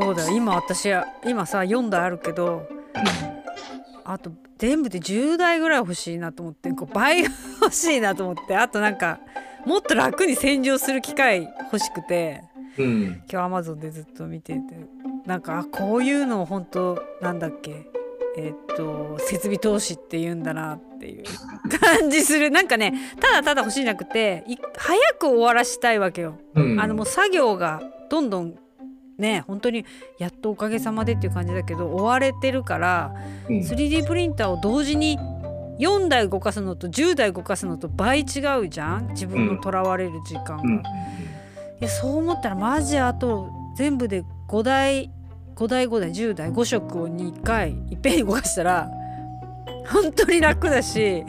そうだよ。今私は今さ4台あるけどあと全部で10台ぐらい欲しいなと思ってこう倍欲しいなと思ってあとなんかもっと楽に洗浄する機械欲しくてうん。今日アマゾンでずっと見ててなんかあこういうの本当なんだっけえっと設備投資って言うんだなっていう 感じする。なんかねただただ欲しいなくてい早く終わらしたいわけよ。うん。あのもう作業がどんどんね本当にやっとおかげさまでっていう感じだけど追われてるからうん。3D プリンターを同時に4台動かすのと10台動かすのと倍違うじゃん自分のとらわれる時間が。うん。いやそう思ったらマジあと全部で5台5台5台10台5色を2回いっぺんに動かしたら本当に楽だし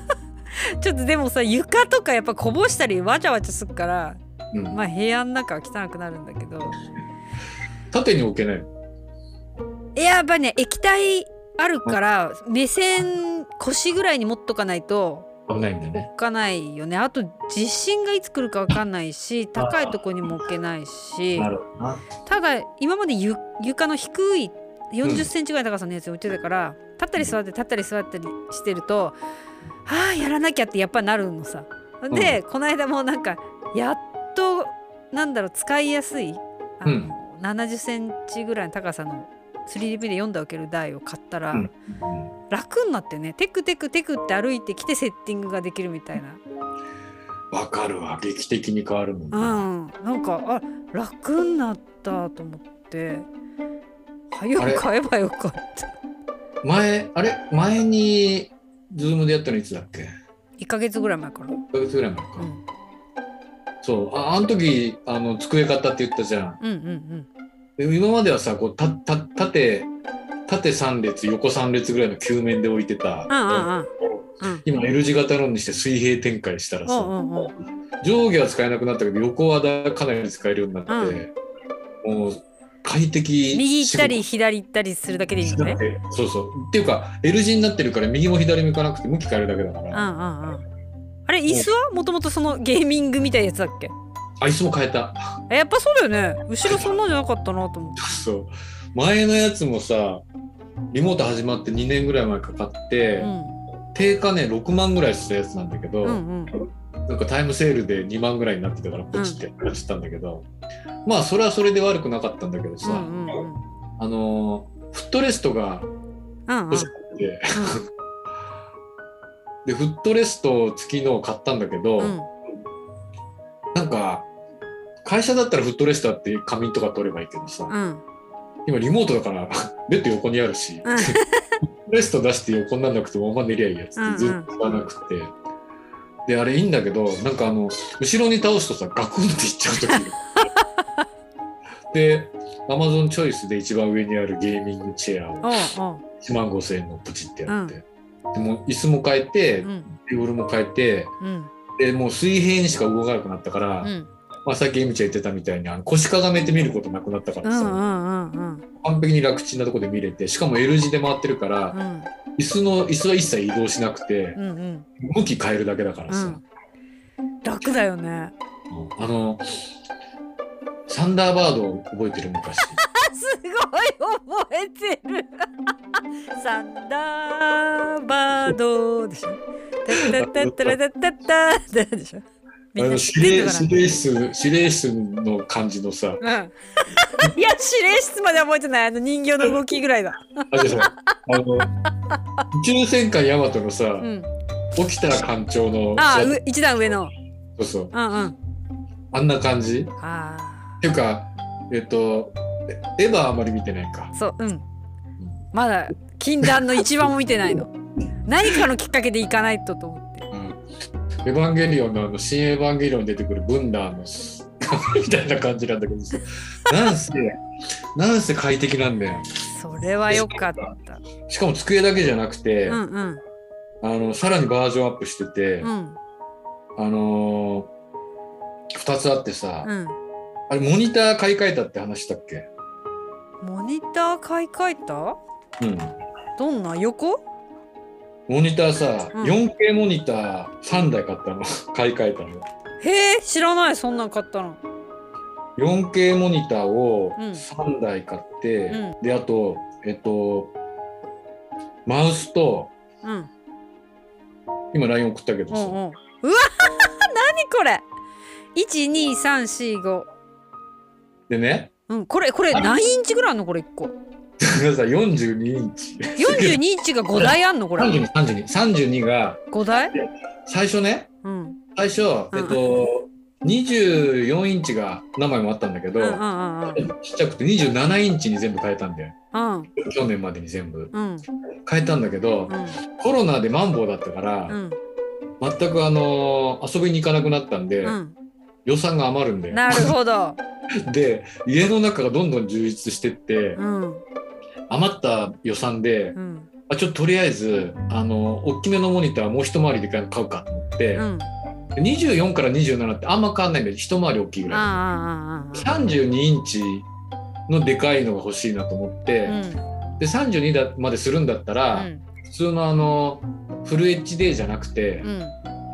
ちょっとでもさ床とかやっぱこぼしたりわちゃわちゃするからうん。まあ部屋の中は汚くなるんだけど縦に置けないややっぱね液体あるから目線腰ぐらいに持っとかないと危ないんだね。置かないよね。あと地震がいつ来るか分かんないし高いとこにも置けないし。ただ今までゆ床の低い4 0センチぐらいの高さのやつ置いてたから、立ったり座って立ったり座ったりしてるとはあやらなきゃってやっぱなるのさ。で、この間もなんかやっとなんだろう使いやすいあの、うん70センチぐらいの高さの 3D で読んでおける台を買ったら、うん。楽になってねテクテクテクって歩いてきてセッティングができるみたいな。わかるわ。劇的に変わるもんねうん、なんかあ楽になったと思って。早く買えばよかった。前あれ？前にズームでやったのいつだっけ？1ヶ月ぐらい前から、1ヶ月ぐらい前か、うん、そう。ああの時あの机買ったって言ったじゃん。うんうんで今まではさこうたた縦縦3列横3列ぐらいの球面で置いてた、うんうんうん。うん今 L 字型のにして水平展開したらさ、うんうんうん。上下は使えなくなったけど横はだかなり使えるようになって、もう快適右行ったり仕左行ったりするだけでいいのね。そうそう。っていうか L 字になってるから右も左も行かなくて向き変えるだけだかうんうんら、うん。あれ椅子は？もともとそのゲーミングみたいなやつだっけ？あ椅子も変えた。えやっぱそうだよね。後ろそんなんじゃなかったなと思って。そう。前のやつもさリモート始まって2年ぐらい前かかって、うん定価ね6万ぐらいしたやつなんだけど、うんうん。なんかタイムセールで2万ぐらいになってたからポチって買っちゃったんだけど、まあそれはそれで悪くなかったんだけどさ、うんうんうん。あのーフットレストがうんうん。欲しくて、でフットレスト付きのを買ったんだけど、うんなんか会社だったらフットレストあって仮眠とか取ればいいけどさ、うん。今リモートだから ベッド横にあるし、うん。フットレスト出して横になんなくてもあんま寝りゃいいやつうんうんってずっと使わなくて。であれいいんだけどなんかあの後ろに倒すとさガクンっていっちゃう時が。でアマゾンチョイスで一番上にあるゲーミングチェアをおうおう。1万5000円のプチってやって、でも椅子も変えて、うん。テーブルも変えてうんでもう水平にしか動かなくなったから、うん。まあ、さっきエミちゃん言ってたみたいにあの腰かがめて見ることなくなったからさ、うんうんうんうん。完璧に楽ちんなとこで見れてしかも L 字で回ってるから、うん。椅子の椅子は一切移動しなくてう、んうん。向き変えるだけだからさ、うん。楽だよね。あのサンダーバードを覚えてる昔。すごい覚えてる。サンダーバードでしょタッタッタッタラタッタッタッタでしょみんなあの指令指令室指令室の感じのさうんいや指令室までは覚えてないあの人形の動きぐらいだあれさあの宇宙戦艦ヤマトのさ、うん起きたら艦長のああ一段上のそうそううんうんあんな感じあっていうかえっとエヴァあんまり見てないかそううんまだ禁断の一番も見てないの何かのきっかけで行かないとと思って。うん。エヴァンゲリオンのあの新エヴァンゲリオンに出てくるブンダーのす みたいな感じなんだけどさ。なんせなんせ快適なんだよ。それは良かった。しかも机だけじゃなくて、うんうん。あのさらにバージョンアップしてて、うん。あのー、2つあってさ、うん。あれモニター買い替えたって話したっけ？モニター買い替えた？うん。どんな？横？モニターさ、うん。4K モニター3台買ったの。買い替えたの。へえ知らないそんなん買ったの。4K モニターをうん。3台買って、うん。であとえっとマウスとうん。今 LINE 送ったけどさ、うんうん。うわ 何これ。12345でね。うんこれこれ何インチぐらいのこれ1個だからさ42インチ42インチが5台あんの？これ。32 32 32が5台？最初ね。うん。最初、うん。えっと24インチが何枚もあったんだけど、うんうんうんうん。ちっちゃくて27インチに全部変えたんだよ。うん。去年までに全部。うん。変えたんだけど、コロナでマンボウだったから、うん。全くあの遊びに行かなくなったんで、うん。予算が余るんだよ。なるほど。で家の中がどんどん充実してって、うん余った予算で、うん。あちょっととりあえずあの大きめのモニターもう一回りで買うかと思って、うん。で24から27ってあんま変わんないんだよ。一回り大きいぐらい。ああああああ32インチのでかいのが欲しいなと思って、うん。で32だまでするんだったら、うん。普通のあのフル HD じゃなくて、うん。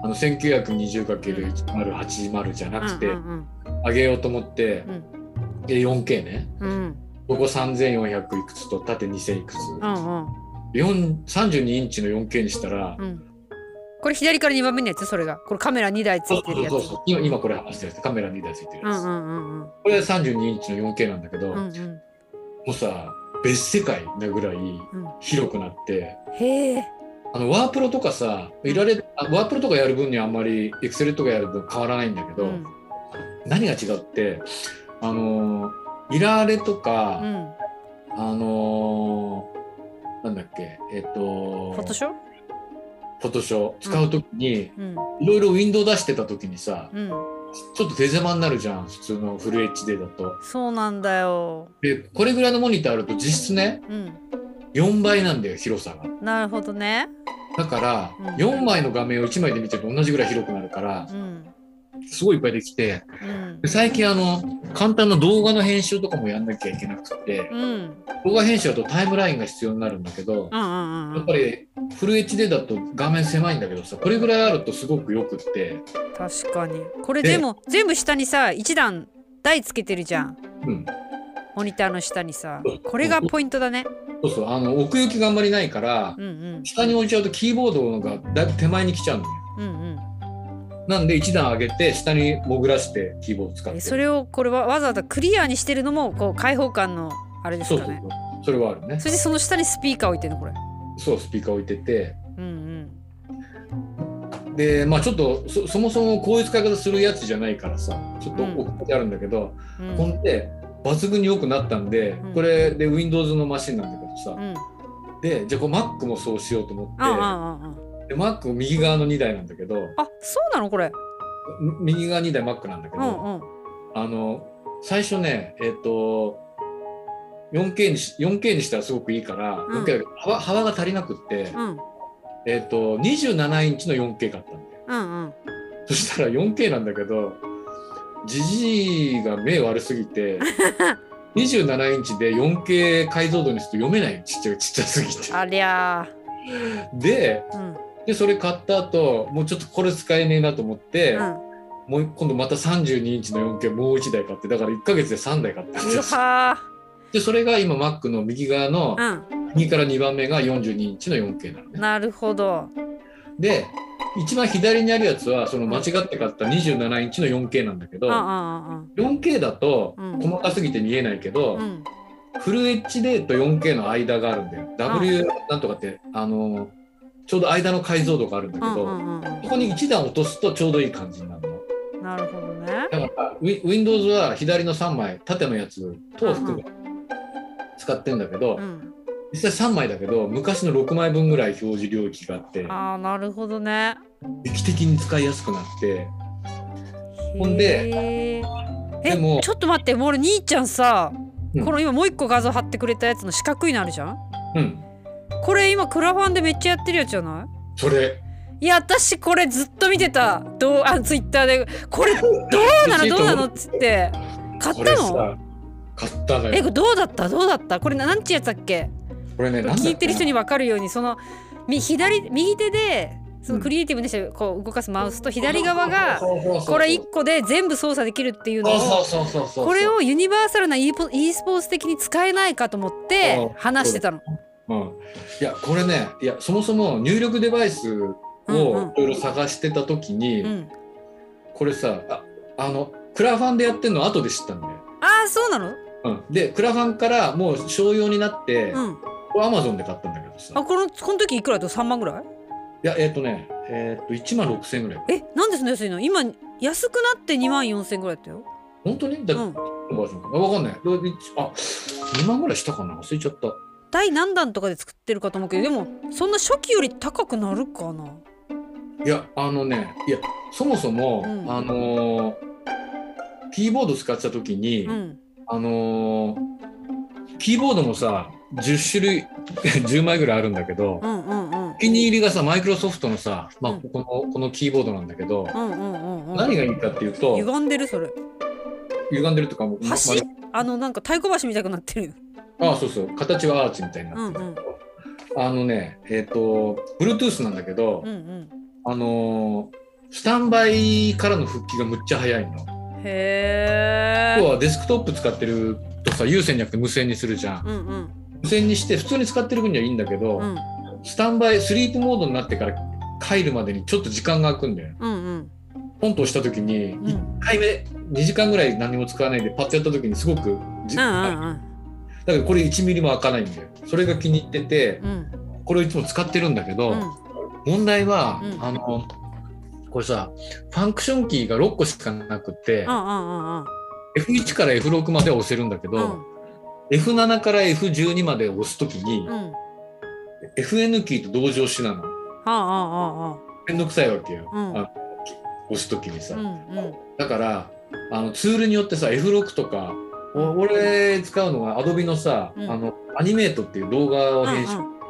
あの 1920×1080 じゃなくて、うん上げようと思って、うん。で 4K ね。うんうんここ3400いくつと縦2000いくつ、うんうん。4 32インチの 4K にしたら、うん。これ左から2番目のやつ？それが。これカメラ2台ついてるやつ。今今これ走ってるやつ。カメラ2台ついてるやつ、うんうんうんうん。これ32インチの 4K なんだけど、うんうん。もうさ別世界なぐらいうん。広くなって。へえ。あのワープロとかさいられあワープロとかやる分にはあんまりエクセルとかやる分変わらないんだけど、うん。何が違うってあのーいられとか、うん。あのーなんだっけえっ、とフォトショーフォトショー使う時に、うん。いろいろウィンドウ出してた時にさうん。ちょっと手狭になるじゃん普通のフル HD だと。そうなんだよ。でこれぐらいのモニターあると実質ねうん。4倍なんだよ広さが。なるほどね。だから、うん。4枚の画面を1枚で見てると同じぐらい広くなるからうんすごいいっぱいできてうん。で最近あの簡単な動画の編集とかもやんなきゃいけなくてうん。動画編集だとタイムラインが必要になるんだけどうんうんうん。やっぱりフル HD だと画面狭いんだけどさこれぐらいあるとすごくよくって、確かに。これででも全部下にさ一段台つけてるじゃん。うん、モニターの下にさ。これがポイントだね。そうそう。あの奥行きがあんまりないからうんうん。下に置いちゃうとキーボードがだいぶ手前に来ちゃうのよ。うんうんなんで一段上げて下に潜らしてキーボード使ってそれをこれはわざわざクリアにしてるのもこう開放感のあれですかね。そうそうそう。それはあるね。それでその下にスピーカー置いてるのこれ。そうスピーカー置いてて。うんでまあちょっとそそもそもこういう使い方するやつじゃないからさちょっとうん。送ってあるんだけど、うん。ほんで抜群に良くなったんで、うん。これで Windows のマシンなんだけどさ、うん。でじゃあこれ Mac もそうしようと思ってああああで Mac 右側の2台なんだけどああそうなの？これ。み右側2台 Mac なんだけど、うんうん。あの最初ねえっ、と 4K にし 4K にしたらすごくいいから、うん。4K だけど幅幅が足りなくって、うん。えっ、と27インチの 4K 買ったんだよ。うんうん。そしたら 4K なんだけどじじいが目悪すぎて 27インチで 4K 解像度にすると読めない。よちっちゃいちっちゃすぎて。ありゃでーうんでそれ買った後もうちょっとこれ使えねえなと思って、うん。もう今度また32インチの 4K もう1台買ってだから1ヶ月で3台買ったんうですはでそれが今 Mac の右側のー右から2番目が42インチの 4K なのね。うんなるほど。で一番左にあるやつはその間違って買った27インチの 4K なんだけどうんうんうん 4K だとうん。細かすぎて見えないけど、うん。フル HD と 4K の間があるんだよ。W なんとかってあのちょうど間の解像度があるんだけど、うんうんうんここに1段落とすとちょうどいい感じになるの。うんなるほどね。だから Windows は左の3枚縦のやつと含め使ってんだけど、うん。実際3枚だけど昔の6枚分ぐらい表示領域があってああなるほどね。劇的に使いやすくなってほんでえでもちょっと待ってもう俺兄ちゃんさ、うん。この今もう一個画像貼ってくれたやつの四角いのあるじゃん？うんこれ今クラファンでめっちゃやってるやつじゃない？それ。いや私これずっと見てた。どうあツイッターで。これ どうなの？どうなの？っつって。買ったの？買ったのよ。えこれどうだった？どうだった？これななんちやつだっけ？これね聞いてる人に分かるようにそのみ左右手でそのクリエイティブにしてこう動かすマウスと左側がこれ1個で全部操作できるっていうのをこれをユニバーサルな e ポ e スポーツ的に使えないかと思って話してたの。うん、いやこれねいやそもそも入力デバイスうんをいろいろ探してた時に、うん、これさああのクラファンでやってんの後で知ったんだよ。ああそうなの、うん、でクラファンからもう商用になって、うん、これアマゾンで買ったんだけどさ。あこのこの時いくらだ？と3万ぐらい？いやえっ、とねえっ、と1万6000円ぐらい。えなんでそんな安いの？今安くなって2万4千ぐらいだったよ。本当に？だって、うん、バージョンかんない。あ2万ぐらいしたかな？忘れちゃった第何弾とかで作ってるかと思うけどでもそんな初期より高くなるかな？いやあのねいやそもそも、うん。あのーキーボード使ってた時に、うん。あのーキーボードもさ10種類 10枚ぐらいあるんだけど、うんうんうん。お気に入りがさマイクロソフトのさ、まあうん。このこのキーボードなんだけど、うんうんうんうん。何がいいかっていうと歪んでるそれ。歪んでるとかも、ま橋？あのなんか太鼓橋みたいになってるああそうそう。形はアーチみたいになってるんだけど、あのねえっ、と Bluetooth なんだけど、うんうん。あのースタンバイからの復帰がむっちゃ早いの。へえ要はデスクトップ使ってるとさ有線じゃなくて無線にするじゃん。うんうん。無線にして普通に使ってる分にはいいんだけど、うん。スタンバイスリープモードになってから帰るまでにちょっと時間が空くんだよ。うんうん。ポンと押した時にうん。1回目2時間ぐらい何も使わないでパッとやった時にすごくじ、うんうんだけどこれ1ミリも開かないんだよ。それが気に入っててうん。これをいつも使ってるんだけど、うん。問題は、うん。あのこれさファンクションキーが6個しかなくって、うんうんうん F1 から F6 までは押せるんだけど、うん。F7 から F12 まで押すときに、FN キーと同時押しなの。あはあはめんどくさいわけよ。うん。あの押すときにさ。あうんうん。だからあのツールによってさ F6 とかお俺使うのは Adobe のさ、うん。あのアニメートっていう動画を編集、うん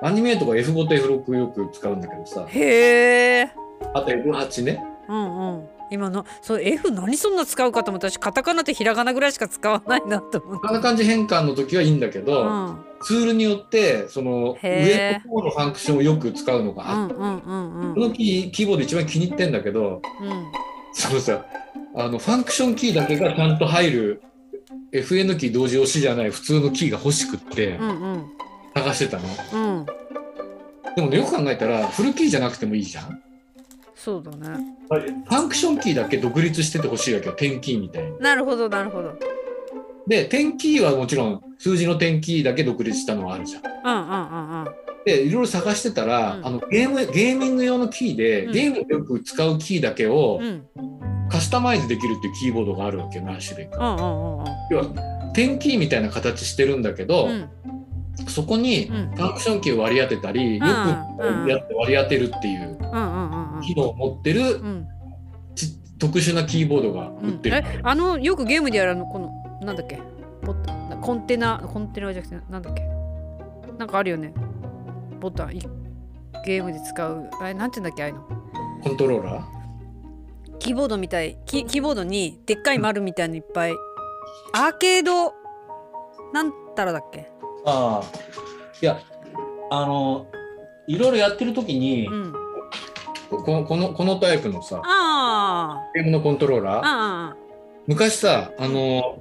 Animate が F5 と F6 よく使うんだけどさ。へえ。あと F8 ね。うんうん。今のそう F 何そんな使うかと思ったら私カタカナとひらがなぐらいしか使わないなと思ってあんな感じ変換の時はいいんだけど、うん。ツールによってその上の方のファンクションをよく使うのがあって、うんうんうんうん。このキーキーボード一番気に入ってんだけどうん。そのさあのファンクションキーだけがちゃんと入る FN キー同時押しじゃない普通のキーが欲しくってうんうん探してたの。うんでもねよく考えたらフルキーじゃなくてもいいじゃん。そうだねファンクションキーだけ独立しててほしいわけよテンキーみたいに。なるほどなるほどでテンキーはもちろん数字のテンキーだけ独立したのはあるじゃん。うんうんうんうんでいろいろ探してたら、うん。あのゲームゲーミング用のキーで、うん。ゲームでよく使うキーだけをうん。カスタマイズできるっていうキーボードがあるわけよ何種類か。うんうんうん要は点キーみたいな形してるんだけど、うん。そこにうん。ファンクションキーを割り当てたり、ようん。くやって割り当てるっていううんうんうん機能を持ってる特殊なキーボードが売ってる。えあのよくゲームでやるあのこのなんだっけ？コンテナコンテナじゃなくてなんだっけ？なんかあるよねボタンいゲームで使うあれなんて言うんだっけああいうの？コントローラー？キーボードみたいキキーボードにでっかい丸みたいのいっぱい。アーケード？なんたらだっけ？ああ。いやあのいろいろやってる時に、うん。このこのこのタイプのさあゲームのコントローラー？昔さあの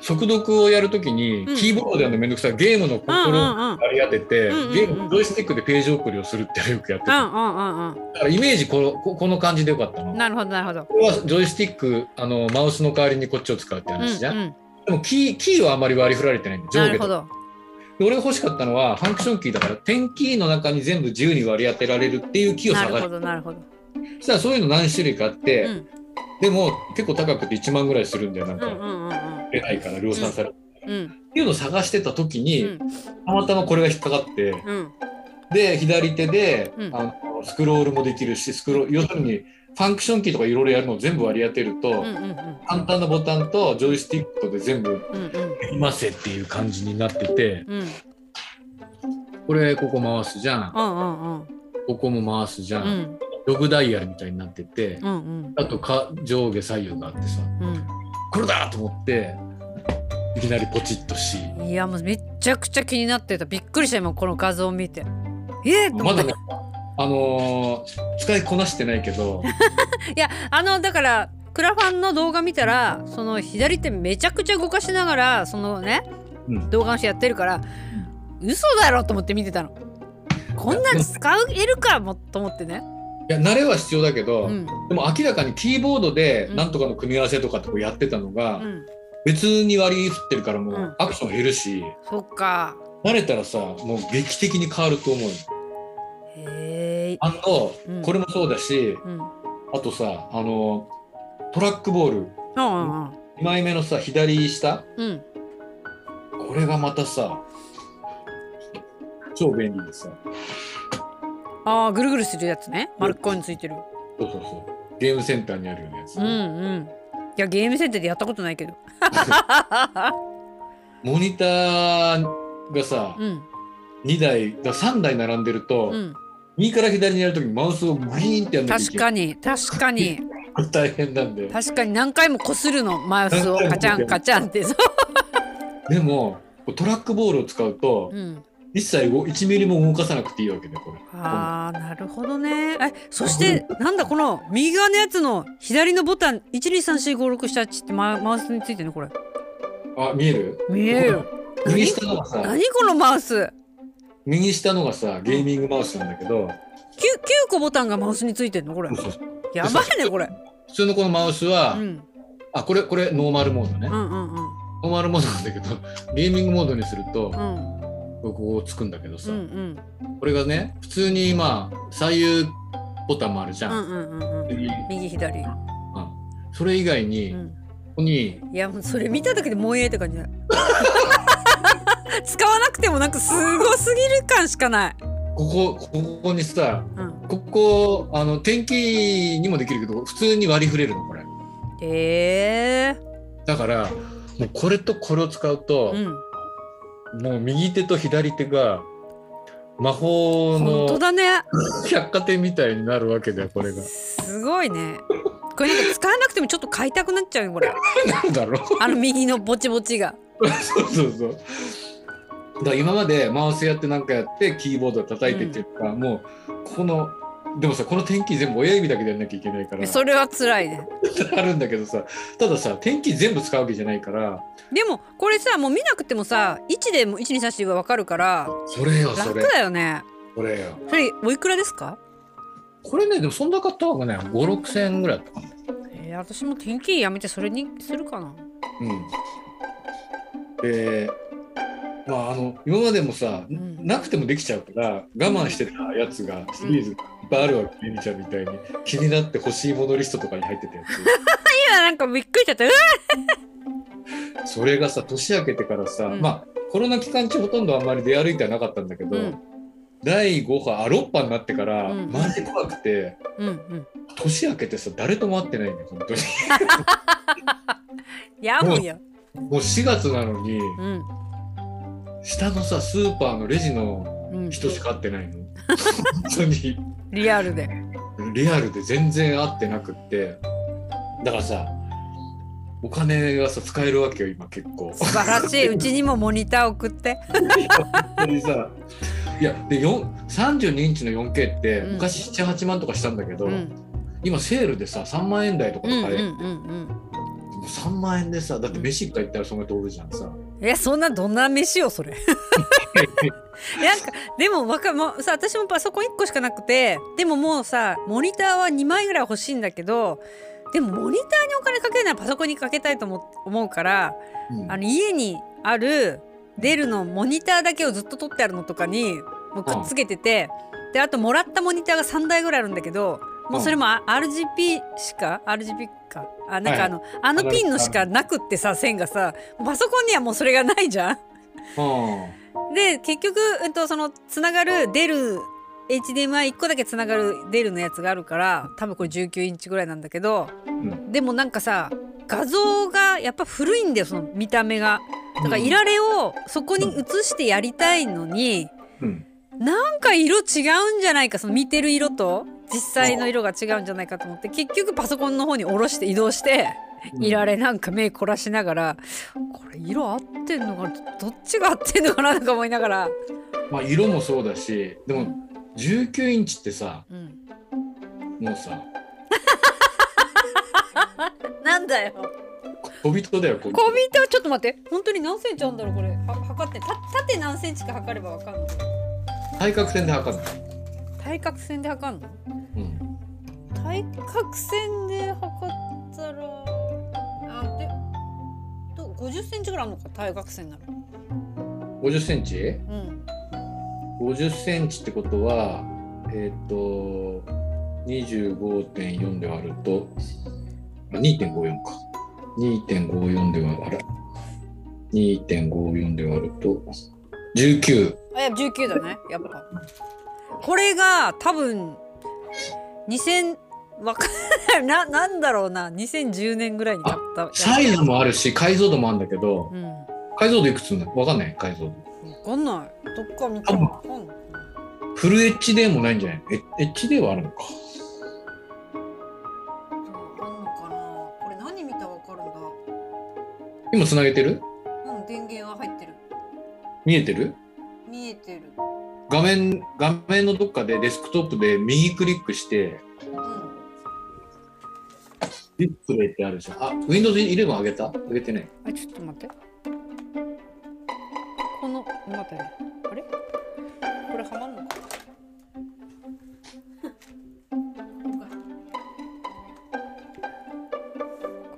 速読をやる時に、うん。キーボードでやるのめんどくさい。ゲームのコントローラーうんうんうん。割り当てて、うんうんうん。ゲームジョイスティックでページ送りをするってよくやってた、うんうんうんうん。だからイメージこのここの感じでよかったの。なるほどなるほど。これはジョイスティックあのマウスの代わりにこっちを使うって話じゃん。うんうん。でもキーキーはあんまり割り振られてないんだ上下と。俺が欲しかったのはファンクションキーだからテンキーの中に全部自由に割り当てられるっていうキーをなるほ探してどなるほど。そしたらそういうの何種類かあって、うん。でも結構高くて1万ぐらいするんだよなんか、うんうんうんうん出ないから量産される、うんっていうのを探してた時に、たまたまこれが引っかかってで左手で、あのスクロールもできるしスクロール要するにファンクションキーとかいろいろやるのを全部割り当てると、簡単なボタンとジョイスティックで全部うんうんできますっていう感じになっててこれここ回すじゃんここも回すじゃん、ジョグダイヤルみたいになってて、あとか上下左右があってさこれだと思っていきなりポチッとし。うんいやもうめっちゃくちゃ気になってた。びっくりした今この画像を見て。えー、と思って。まだねあのー使いこなしてないけど。いやあのだからクラファンの動画見たらその左手めちゃくちゃ動かしながらそのね、うん。動画の人やってるから嘘だろと思って見てたの。こんなん使えるかもと思ってね、いや慣れは必要だけど、うん。でも明らかにキーボードでうん。なんとかの組み合わせとかってこうやってたのが、うん、別に割り振ってるからもうアクション減るし、そっか。慣れたらさもう劇的に変わると思うよ。へえあこれもそうだしうん。あとさあのトラックボール。うんうん2枚目のさ左下。うん。これがまたさ超便利でさああぐるぐるするやつね。丸っこいのついてる。そうそうそう。ゲームセンターにあるようなやつ、うんうん。いやゲームセンターでやったことないけど。モニターがさ、うん。2台だ3台並んでると、うん。右から左にやるときにマウスをグイーンってやんなきゃいけない確かに確かに。大変なんで確かに何回もこするのマウスをカチャンカチャンって。でもトラックボールを使うと、うん一切動1ミリも動かさなくていいわけねこれ。あーなるほどね。えそしてなんだこの右側のやつの左のボタン12345678ってママウスについてるのこれ。あ見える？見える。右下のがさ何？このマウス？右下のがさゲーミングマウスなんだけど、9, 9個ボタンがマウスについてるの？これ。やばいねこれ、普通のこのマウスは、うん、あこれこれノーマルモードね、うんうんうん。ノーマルモードなんだけどゲーミングモードにすると、うんここつくんだけどさ、うんうん。これがね普通にまあ左右ボタンもあるじゃん、うんうんうんうん。右右左、それ以外に、こうん、こにいやもうそれ見ただけでもうええって感じだ。使わなくてもなんかすごすぎる感しかない、ここここにさうん、ここあの天気にもできるけど普通に割り振れるのこれ。ええ。だからもうこれとこれを使うとー、、うんもう右手と左手が魔法のだね。百貨店みたいになるわけだよこれが。すごいね。これなんか使わなくてもちょっと買いたくなっちゃうよこれ。なんだろう。あの右のぼちぼちが。そうそうそう。だ今までマウスやってなんかやってキーボード叩いてっていうか、もうこのでもさこの天気全部親指だけでやんなきゃいけないから。それは辛いね。あるんだけどさたださ天気全部使うわけじゃないから。でもこれさもう見なくてもさ位置でも1234が分かるからそれよそ楽れだよね。それよ。それおいくらですか？これねでもそんな買った方がね5 6千円ぐらいだったかな。えー、私も天気やめてそれにするかな。うん。でまああの今までもさ、ん。なくてもできちゃうから我慢してたやつがシリーズがぱいあるわけ、ゆみちゃんみたいに。気になって欲しいものリストとかに入ってたや 今なんかびっくりしちゃった。それがさ年明けてからさ、うん。まあコロナ期間中ほとんどあんまり出歩いてはなかったんだけど、うん。第5波あ6波になってから、うん。マジ怖くてうんうん。年明けてさ誰とも会ってないんだよ本当に。やむよ。もう4月なのにうん。下のさスーパーのレジのうん。人しか会ってないの。本当にリアルで。リアルで全然会ってなくって。だからさお金がさ使えるわけよ今結構。素晴らしい。うちにもモニター送って。いやでよん32インチの 4K ってうん。昔78万とかしたんだけど、うん。今セールでさ3万円台とかうんうんで買える、うん。うん3万円でさだって飯一回行ったらそんな通るじゃんさえそんなどんな飯よそれ。なんかでもわかもうさ私もパソコン1個しかなくてでももうさモニターは2枚ぐらい欲しいんだけどでもモニターにお金かけるならパソコンにかけたいと思思うからうん。あの家にあるデルのモニターだけをずっと取ってあるのとかにもうくっつけててであともらったモニターが3台ぐらいあるんだけどもうそれもあ RGB しか？RGB か。あなんかあの、あのピンのしかなくってさ線がさパソコンにはもうそれがないじゃん。うん。で結局、うん、とそのつながる出る HDMI1 個だけつながる出るのやつがあるから多分これ19インチぐらいなんだけどうん。でもなんかさ画像がやっぱ古いんだよその見た目が。だからいられをそこに映してやりたいのにうん。なんか色違うんじゃないかその見てる色と実際の色が違うんじゃないかと思って結局パソコンの方に下ろして移動していられなんか目凝らしながらこれ色合ってんのかな？どっちが合ってんのかな？とか思いながら。まあ色もそうだしでも19インチってさうん。もうさ なんだよ。小人だよ小人。小人？ちょっと待って。本当に何センチあんだろうこれ。は測ってた縦何センチか測ればわかんない対角線で測るの、対角線で測んの？うん、対角線で測ったらあでどう50センチぐらいあるのか？対角線なら。50センチ？うん。50センチってことはえっ、と25.4で割るとあ2.54か。2.54で割る。あら2.54で割ると19あやっぱ19だね。やっぱこれが多分2000わかんない。ななんだろうな。2010年ぐらいに買った。サイズもあるし解像度もあるんだけどうん。わ解像度いくつなのわかんない？解像度。かんない。どっか見たらわかんない。フル HD もないんじゃない？え HD はあるのか？あんのかな。これ何見たらわかるんだ？今つなげてる？うん電源は入ってる。見えてる？見えてる画面画面のどっかでデスクトップで右クリックしてうんディスプレイってあるでしょ。あ Windows 11上げた？上げてない？あちょっと待って。この待ってあれ？これはまんのか？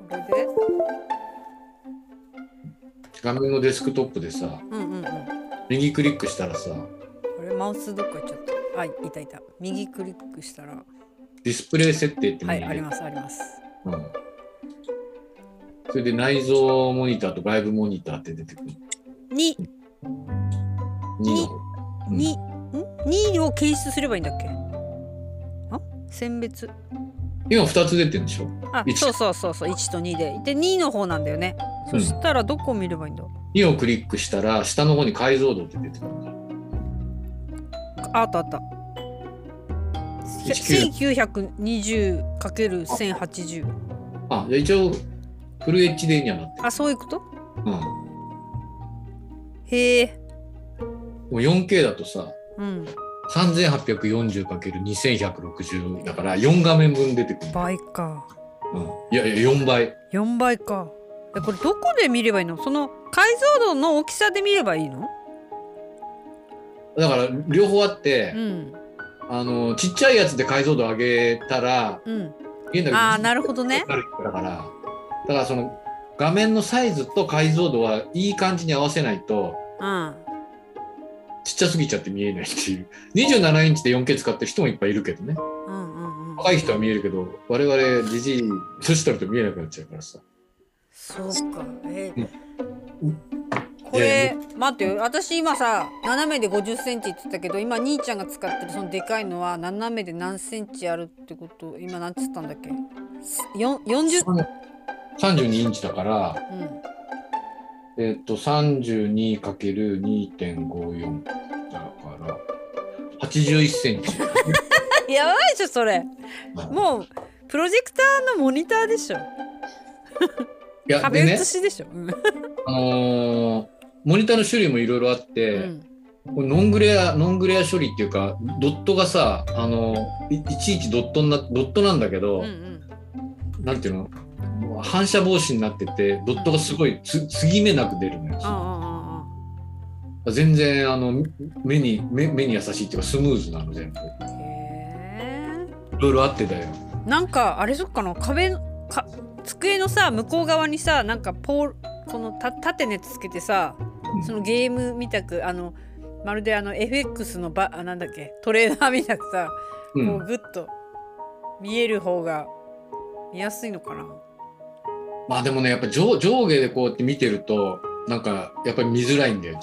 これで？画面のデスクトップでさうんうんうん。右クリックしたらさマウスどっか行っちゃった。あいたいた。右クリックしたら。ディスプレイ設定ってはいありますあります。うん、それで内蔵モニターと外部モニターって出てくる。に。2の。方うん。に。ん？2を検出すればいいんだっけ？あ？選別。今2つ出てるんでしょ？あ一。そうそうそうそう。1と2で。で2の方なんだよね、そしたらどこを見ればいいんだ？2をクリックしたら下の方に解像度って出てくるんだよああったあった。1920×1080 あじゃあ一応フル HD にはなってる。あそういうこと？うん。もへえ。う 4K だとさうん。3840×2160 だから4画面分出てくる、倍か。うん、いやいや4倍。4倍か。えこれどこで見ればいいの？その解像度の大きさで見ればいいの？だから両方あって、うん。あのちっちゃいやつで解像度上げたらうん。見えんだけどああなるほどね。だから。だからその画面のサイズと解像度はいい感じに合わせないとうん。ちっちゃすぎちゃって見えないっていう。27インチで 4K 使ってる人もいっぱいいるけどね。うんうんうん。若い人は見えるけど我々じじい年取ると見えなくなっちゃうからさ。そうか。えうんこれ待ってよ。私今さ斜めで5 0センチって言ったけど今兄ちゃんが使ってるそのでかいのは斜めで何センチあるってこと今何つったんだっけ？よん40 32インチだからうん。えっと 32×2.54 だから81センチ。やばいでしょそれ。もうプロジェクターのモニターでしょ。いや壁写しでしょ、うん。あのーモニターの種類もいろいろあって、うん。これノングレアノングレア処理っていうかドットがさあのいいちいちドットになドットなんだけど、うんうん。なんていうの？反射防止になっててドットがすごいつ継ぎ目なく出るのよ、全然あの目に目目に優しいっていうかスムーズなの全部。へいろいろあってだよ。えなんかあれそっかな壁のか机のさ向こう側にさなんかポールこのた縦熱つけてさうん。そのゲームみたくあのまるであの FX のばあなんだっけトレーナーみたくさ、うん。こうグッと見える方が見やすいのかな。まあでもねやっぱ上上下でこうやって見てるとなんかやっぱり見づらいんだよ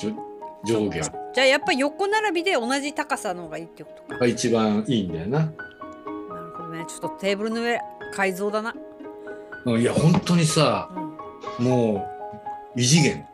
上下じゃあやっぱ横並びで同じ高さの方がいいってことか。が一番いいんだよな。なるほどね。ちょっとテーブルの上改造だな、うんいや本当にさうん、もう異次元。